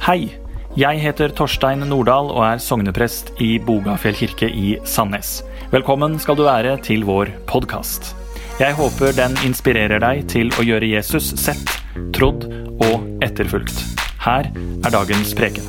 Hei, jeg heter Torstein Nordahl og er sogneprest i Bogafjell kirke i Sandnes. Velkommen skal du være til vår podkast. Jeg håper den inspirerer deg til å gjøre Jesus sett, trodd og etterfulgt. Her er dagens preken.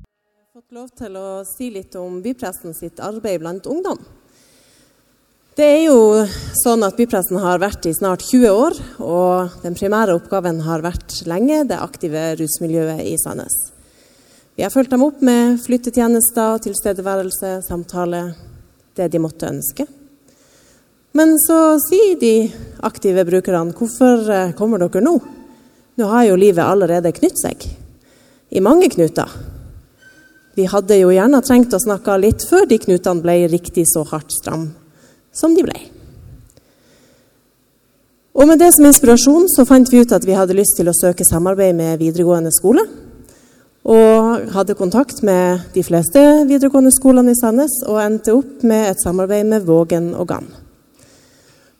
Jeg har fått lov til å si litt om bypresten sitt arbeid blant ungdom. Det er jo sånn at bypressen har vært i snart 20 år, og den primære oppgaven har vært lenge det aktive rusmiljøet i Sandnes. Vi har fulgt dem opp med flyttetjenester, tilstedeværelse, samtale, det de måtte ønske. Men så sier de aktive brukerne hvorfor eh, kommer dere nå? Nå har jo livet allerede knytt seg. I mange knuter. Vi hadde jo gjerne trengt å snakke litt før de knutene ble riktig så hardt stram som de ble. Og med det som inspirasjon så fant vi ut at vi hadde lyst til å søke samarbeid med videregående skole. Og hadde kontakt med de fleste videregående skolene i Sandnes og endte opp med et samarbeid med Vågen og Gann.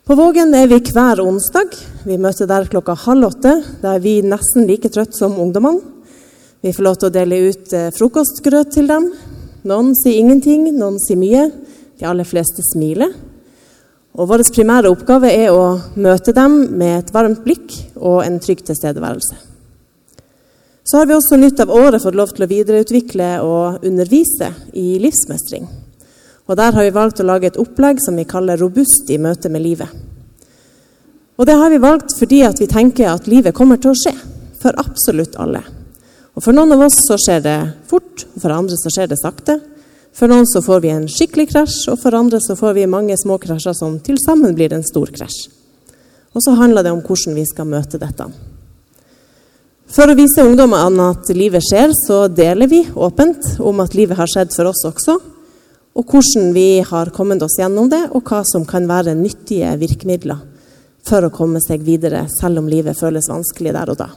På Vågen er vi hver onsdag. Vi møter der klokka halv åtte. Da er vi nesten like trøtt som ungdommene. Vi får lov til å dele ut eh, frokostgrøt til dem. Noen sier ingenting, noen sier mye. De aller fleste smiler. Og Vår primære oppgave er å møte dem med et varmt blikk og en trygg tilstedeværelse. Så har vi også nytt av året fått lov til å videreutvikle og undervise i livsmestring. Og Der har vi valgt å lage et opplegg som vi kaller 'Robust i møte med livet'. Og Det har vi valgt fordi vi tenker at livet kommer til å skje. For absolutt alle. Og For noen av oss så skjer det fort, og for andre så skjer det sakte. For noen så får vi en skikkelig krasj, og for andre så får vi mange små krasjer som til sammen blir en stor krasj. Og så handler det om hvordan vi skal møte dette. For å vise ungdommene at livet skjer, så deler vi åpent om at livet har skjedd for oss også, og hvordan vi har kommet oss gjennom det, og hva som kan være nyttige virkemidler for å komme seg videre, selv om livet føles vanskelig der og da.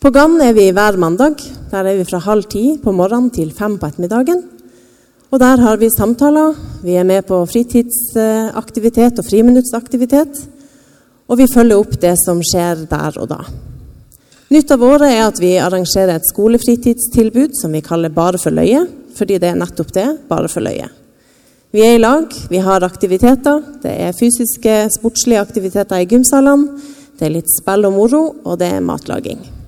På Gann er vi hver mandag. Der er vi fra halv ti på morgenen til fem på ettermiddagen. Og der har vi samtaler. Vi er med på fritidsaktivitet og friminuttsaktivitet. Og vi følger opp det som skjer der og da. Nytt av året er at vi arrangerer et skolefritidstilbud som vi kaller Bare for løye, fordi det er nettopp det bare for løye. Vi er i lag, vi har aktiviteter. Det er fysiske, sportslige aktiviteter i gymsalene. Det er litt spill og moro, og det er matlaging.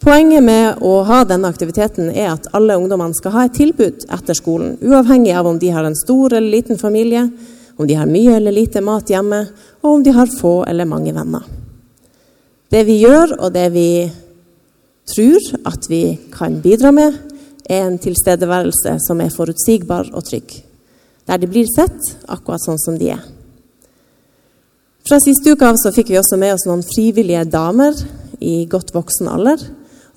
Poenget med å ha denne aktiviteten er at alle ungdommene skal ha et tilbud etter skolen, uavhengig av om de har en stor eller liten familie, om de har mye eller lite mat hjemme, og om de har få eller mange venner. Det vi gjør, og det vi tror at vi kan bidra med, er en tilstedeværelse som er forutsigbar og trygg. Der de blir sett akkurat sånn som de er. Fra siste uke av så fikk vi også med oss noen frivillige damer i godt voksen alder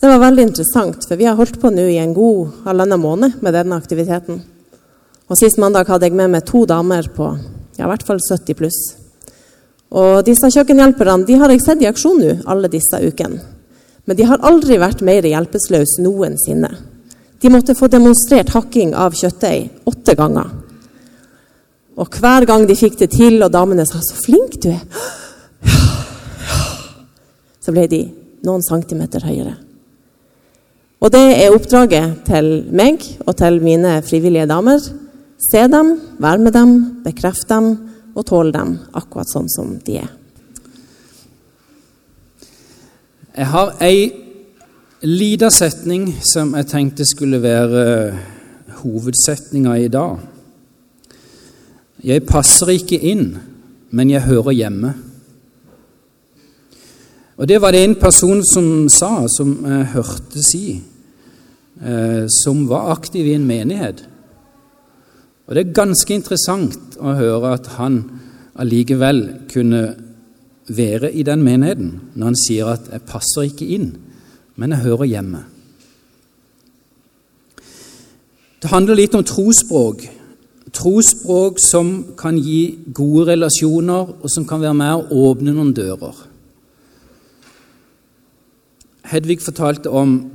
det var veldig interessant, for vi har holdt på nå i en god halvannen måned med denne aktiviteten. Og Sist mandag hadde jeg med meg to damer på ja, i hvert fall 70 pluss. Og disse kjøkkenhjelperne de har jeg sett i aksjon nå alle disse ukene. Men de har aldri vært mer hjelpeløse noensinne. De måtte få demonstrert hakking av kjøttdeig åtte ganger. Og hver gang de fikk det til, og damene sa 'så flink du er', så ble de noen centimeter høyere. Og det er oppdraget til meg og til mine frivillige damer. Se dem, vær med dem, bekreft dem og tåle dem akkurat sånn som de er. Jeg har ei lita setning som jeg tenkte skulle være hovedsetninga i dag. Jeg passer ikke inn, men jeg hører hjemme. Og Det var det en person som sa, som jeg hørte si eh, som var aktiv i en menighet. Og Det er ganske interessant å høre at han allikevel kunne være i den menigheten når han sier at 'jeg passer ikke inn, men jeg hører hjemme'. Det handler litt om trosspråk. Trosspråk som kan gi gode relasjoner, og som kan være med å åpne noen dører. Hedvig fortalte om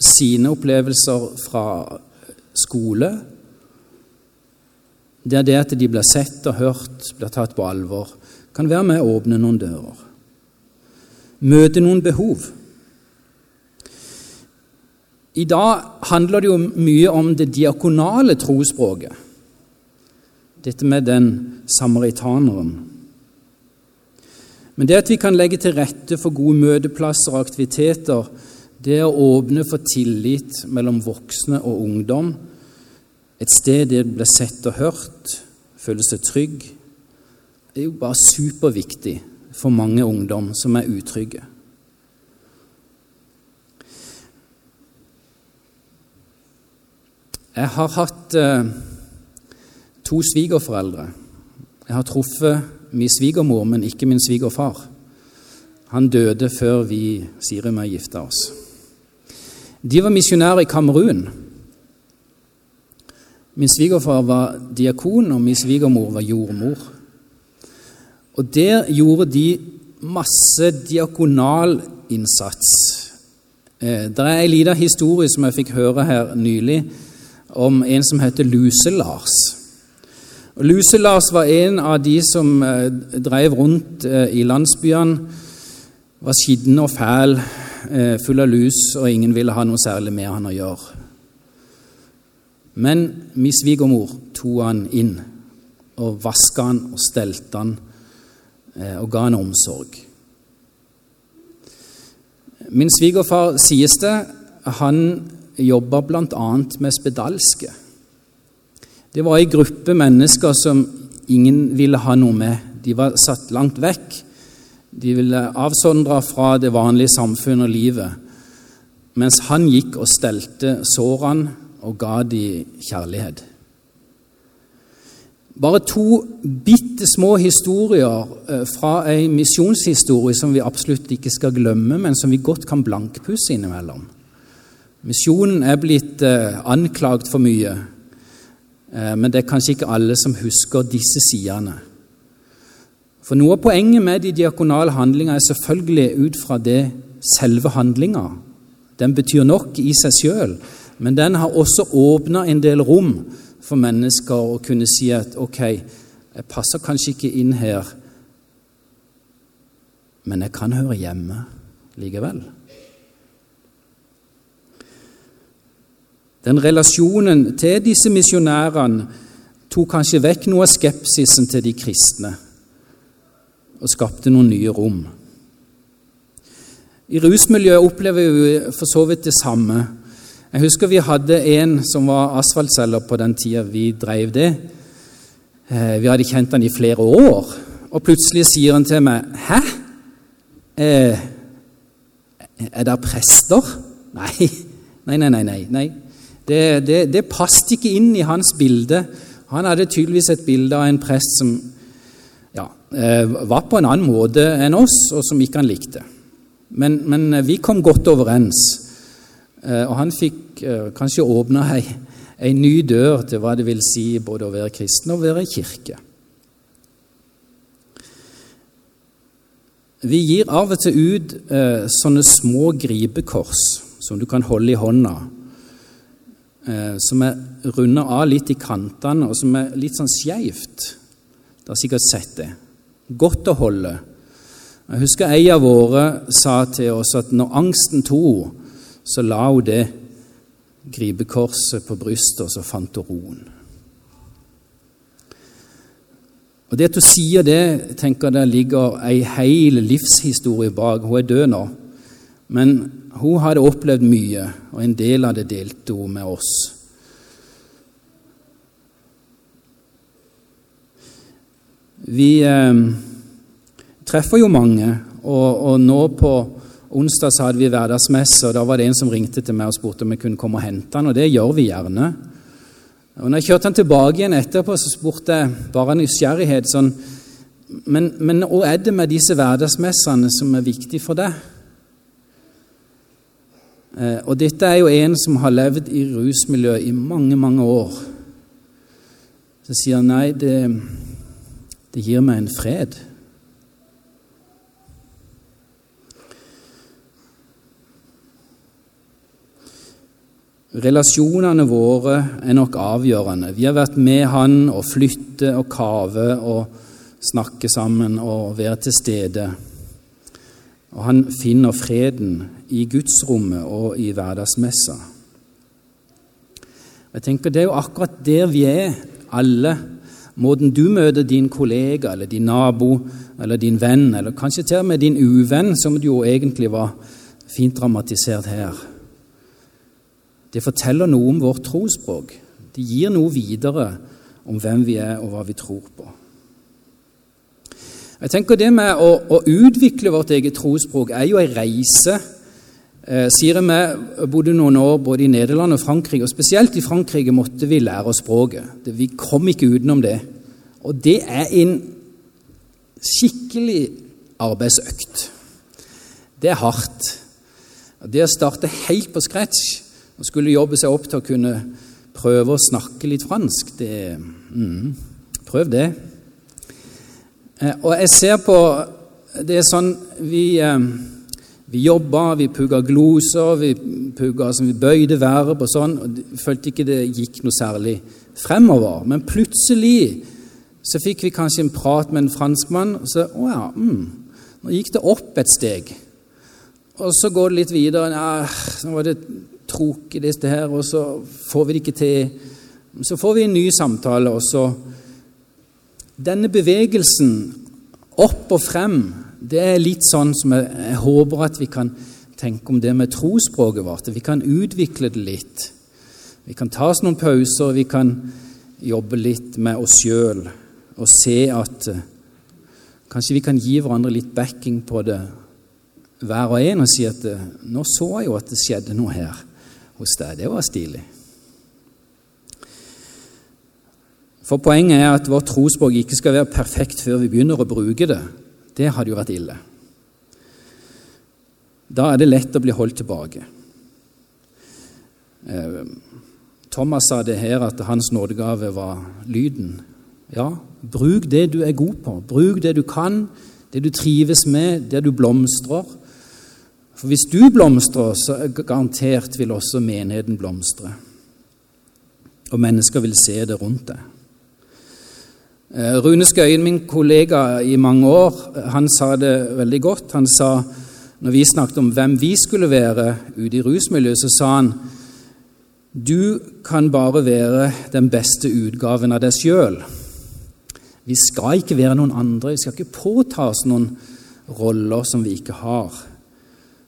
sine opplevelser fra skole. Det er det at de blir sett og hørt, blir tatt på alvor, kan være med å åpne noen dører. møte noen behov. I dag handler det jo mye om det diakonale trospråket. Dette med den samaritaneren. Men det at vi kan legge til rette for gode møteplasser og aktiviteter, det å åpne for tillit mellom voksne og ungdom, et sted der det blir sett og hørt, føle seg trygg, er jo bare superviktig for mange ungdom som er utrygge. Jeg har hatt eh, to svigerforeldre. Jeg har truffet min svigermor, men ikke min svigerfar. Han døde før vi Siri og gifta oss. De var misjonærer i Kamerun. Min svigerfar var diakon, og min svigermor var jordmor. Og der gjorde de masse diakonal innsats. Eh, det er en liten historie som jeg fikk høre her nylig, om en som heter Luse-Lars. Luse-Lars var en av de som eh, drev rundt eh, i landsbyene, var skitten og fæl, full av lus, og ingen ville ha noe særlig med han å gjøre. Men min svigermor tok han inn og vaska han og stelte han og ga han omsorg. Min svigerfar, sies det, han jobba bl.a. med spedalske. Det var ei gruppe mennesker som ingen ville ha noe med. De var satt langt vekk. De ville avsondre fra det vanlige samfunnet og livet. Mens han gikk og stelte sårene og ga de kjærlighet. Bare to bitte små historier eh, fra ei misjonshistorie som vi absolutt ikke skal glemme, men som vi godt kan blankpusse innimellom. Misjonen er blitt anklagd anklagt for mye, eh, men det er kanskje ikke alle som husker disse sidene. For noe av poenget med de diakonale handlingene er selvfølgelig ut fra det selve handlinga. Den betyr nok i seg sjøl, men den har også åpna en del rom for mennesker å kunne si at ok, jeg passer kanskje ikke inn her, men jeg kan høre hjemme likevel. Den relasjonen til disse misjonærene tok kanskje vekk noe av skepsisen til de kristne og skapte noen nye rom. I rusmiljøet opplever vi for så vidt det samme. Jeg husker vi hadde en som var asfaltselger på den tida vi drev det. Eh, vi hadde kjent han i flere år, og plutselig sier han til meg 'Hæ? Eh, er det prester?' Nei, nei, nei. nei, nei. Det, det, det passet ikke inn i hans bilde. Han hadde tydeligvis et bilde av en prest som var på en annen måte enn oss, og som ikke han likte. Men, men vi kom godt overens, eh, og han fikk eh, kanskje åpna ei, ei ny dør til hva det vil si både å være kristen og være kirke. Vi gir av og til ut eh, sånne små gripekors som du kan holde i hånda eh, som er runda av litt i kantene, og som er litt sånn skeivt. Du har sikkert sett det. Godt å holde. Jeg husker ei av våre sa til oss at når angsten tok så la hun det gripekorset på brystet, og så fant hun roen. Og Det at hun sier det, tenker det ligger ei hel livshistorie bak. Hun er død nå. Men hun hadde opplevd mye, og en del av det delte hun med oss. Vi eh, treffer jo mange, og, og, nå på onsdag så hadde vi hverdagsmesse, og da var det en som ringte til meg og spurte om jeg kunne komme og hente han, og det gjør vi gjerne. Og når jeg kjørte han tilbake igjen etterpå, så spurte jeg bare nysgjerrighet sånn Men, men hva er det med disse hverdagsmessene som er viktig for deg? Eh, og dette er jo en som har levd i rusmiljøet i mange, mange år. Så sier han nei, det, det gir meg en fred. Relasjonene våre er nok avgjørende. Vi har vært med han og flytte og kave og snakke sammen og være til stede. Og han finner freden i gudsrommet og i hverdagsmessa. Jeg tenker Det er jo akkurat der vi er, alle. Måten du møter din kollega eller din nabo eller din venn, eller kanskje til og med din uvenn, som det jo egentlig var fint dramatisert her. Det forteller noe om vårt trosspråk. Det gir noe videre om hvem vi er, og hva vi tror på. Jeg tenker Det med å, å utvikle vårt eget trosspråk er jo ei reise. Eh, Siri og bodde noen år både i Nederland og Frankrike, og spesielt i Frankrike måtte vi lære oss språket. Vi kom ikke utenom det. Og det er en skikkelig arbeidsøkt. Det er hardt. Det å starte helt på scratch og skulle jobbe seg opp til å kunne prøve å snakke litt fransk, det mm, Prøv det. Eh, og jeg ser på Det er sånn Vi, eh, vi jobba, vi pugga gloser, vi, pugga, altså, vi bøyde verb og sånn. og Følte ikke det gikk noe særlig fremover. Men plutselig så fikk vi kanskje en prat med en franskmann, og så Å ja, mm, nå gikk det opp et steg. Og så går det litt videre. Ja, nå var det trukket dette her, og så får vi det ikke til. Så får vi en ny samtale, og så Denne bevegelsen opp og frem, det er litt sånn som jeg, jeg håper at vi kan tenke om det med trosspråket vårt. Vi kan utvikle det litt. Vi kan ta oss noen pauser, vi kan jobbe litt med oss sjøl og se at uh, kanskje vi kan gi hverandre litt backing på det, hver og en, og si at uh, nå så jeg jo at det skjedde noe her hos deg. Det var stilig. For poenget er at vårt trosspråk ikke skal være perfekt før vi begynner å bruke det. Det hadde jo vært ille. Da er det lett å bli holdt tilbake. Eh, Thomas sa det her at hans nådegave var lyden. Ja, bruk det du er god på. Bruk det du kan, det du trives med, det du blomstrer. For hvis du blomstrer, så garantert vil også menigheten blomstre. Og mennesker vil se det rundt deg. Eh, Rune Skøyen, min kollega i mange år, han sa det veldig godt. Han sa, når vi snakket om hvem vi skulle være ute i rusmiljøet, så sa han du kan bare være den beste utgaven av deg sjøl. Vi skal ikke være noen andre. Vi skal ikke påta oss noen roller som vi ikke har.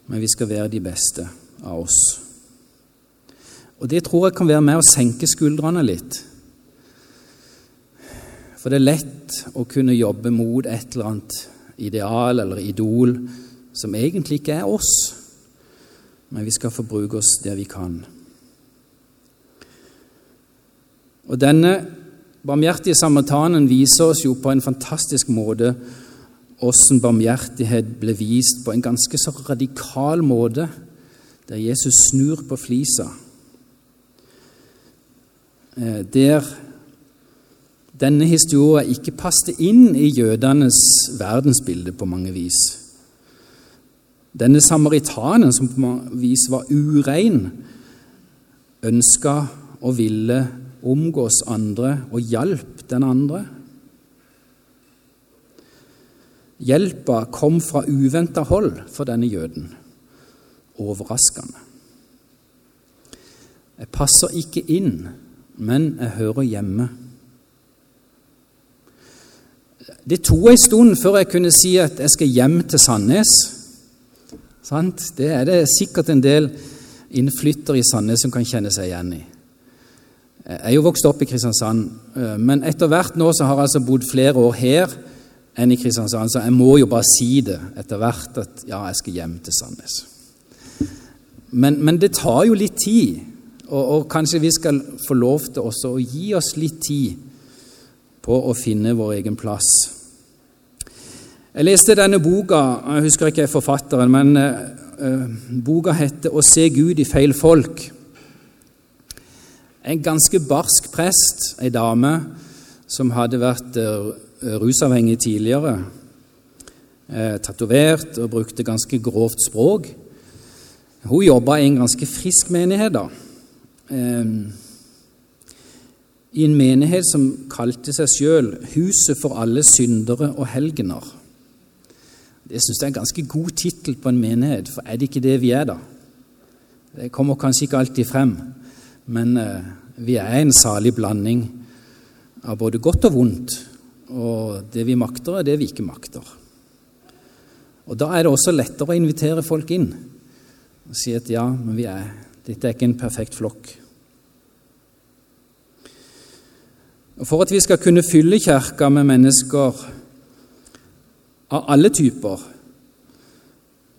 Men vi skal være de beste av oss. Og Det tror jeg kan være med å senke skuldrene litt. For det er lett å kunne jobbe mot et eller annet ideal eller idol som egentlig ikke er oss, men vi skal få bruke oss der vi kan. Og Denne barmhjertige samaritanen viser oss jo på en fantastisk måte hvordan barmhjertighet ble vist på en ganske så radikal måte, der Jesus snur på flisa. Eh, der denne historien ikke passet inn i jødenes verdensbilde på mange vis. Denne samaritanen, som på mange vis var urein, ønska og ville omgås andre og hjalp den andre. Hjelpa kom fra uventa hold for denne jøden. Overraskende. Jeg passer ikke inn, men jeg hører hjemme. Det tok en stund før jeg kunne si at jeg skal hjem til Sandnes. Det er det sikkert en del innflyttere i Sandnes som kan kjenne seg igjen i. Jeg er jo vokst opp i Kristiansand, eh, men etter hvert nå så har jeg altså bodd flere år her enn i Kristiansand, så jeg må jo bare si det etter hvert at ja, jeg skal hjem til Sandnes. Men, men det tar jo litt tid, og, og kanskje vi skal få lov til også å gi oss litt tid på å finne vår egen plass. Jeg leste denne boka, jeg husker ikke forfatteren, men uh, boka heter 'Å se Gud i feil folk'. En ganske barsk prest, ei dame som hadde vært uh, rusavhengig tidligere, uh, tatovert og brukte ganske grovt språk. Hun jobba i en ganske frisk menighet. da. I en menighet som kalte seg sjøl 'Huset for alle syndere og helgener'. Det syns jeg er en ganske god tittel på en menighet, for er det ikke det vi er, da? Det kommer kanskje ikke alltid frem, men eh, vi er en salig blanding av både godt og vondt. Og det vi makter, er det vi ikke makter. Og Da er det også lettere å invitere folk inn og si at ja, men vi er, dette er ikke en perfekt flokk. Og For at vi skal kunne fylle kirka med mennesker av alle typer,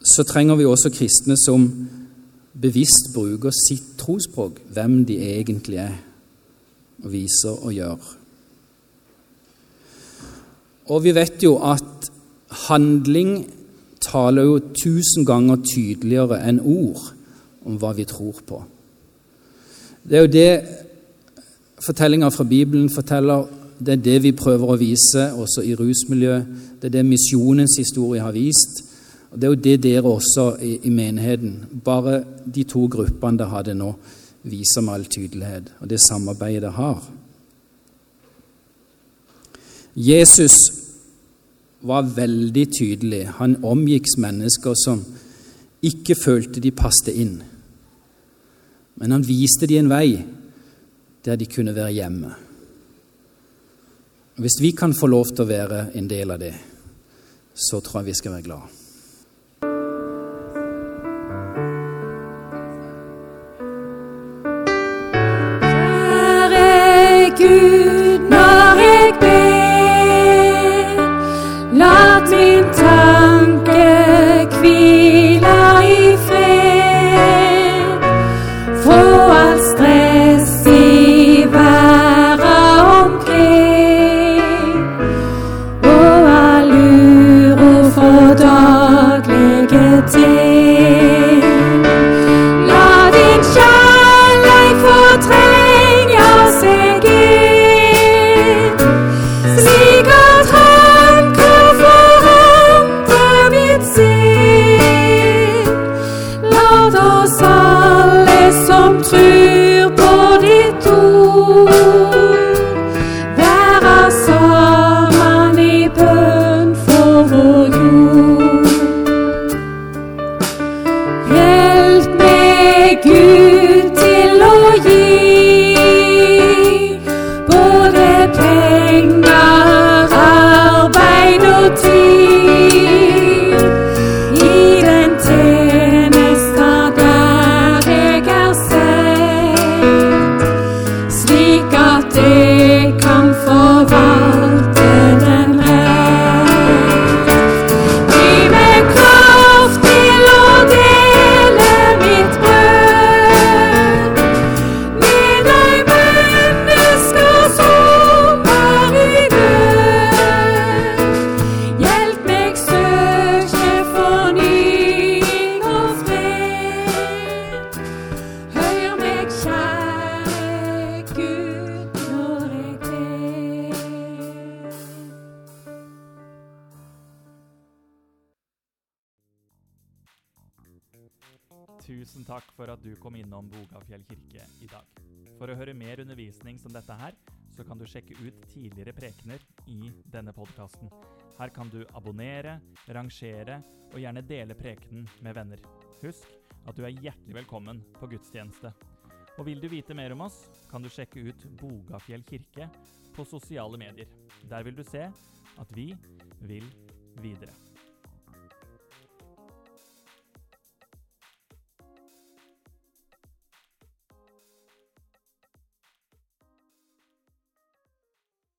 så trenger vi også kristne som bevisst bruker sitt trosspråk, hvem de egentlig er, og viser og gjør. Og vi vet jo at handling taler jo tusen ganger tydeligere enn ord om hva vi tror på. Det er jo det fortellinga fra Bibelen forteller. Det er det vi prøver å vise også i rusmiljøet. Det er det misjonens historie har vist. Og Det er jo det dere også i, i menigheten, bare de to gruppene det hadde nå, viser med all tydelighet, og det samarbeidet det har. Jesus var veldig tydelig. Han omgikk mennesker som ikke følte de passet inn. Men han viste dem en vei der de kunne være hjemme. Hvis vi kan få lov til å være en del av det, så tror jeg vi skal være glad. Oh. For at du kom innom Bogafjell kirke i dag. For å høre mer undervisning som dette her, så kan du sjekke ut tidligere prekener i denne podkasten. Her kan du abonnere, rangere og gjerne dele prekenen med venner. Husk at du er hjertelig velkommen på gudstjeneste. Og vil du vite mer om oss, kan du sjekke ut Bogafjell kirke på sosiale medier. Der vil du se at vi vil videre.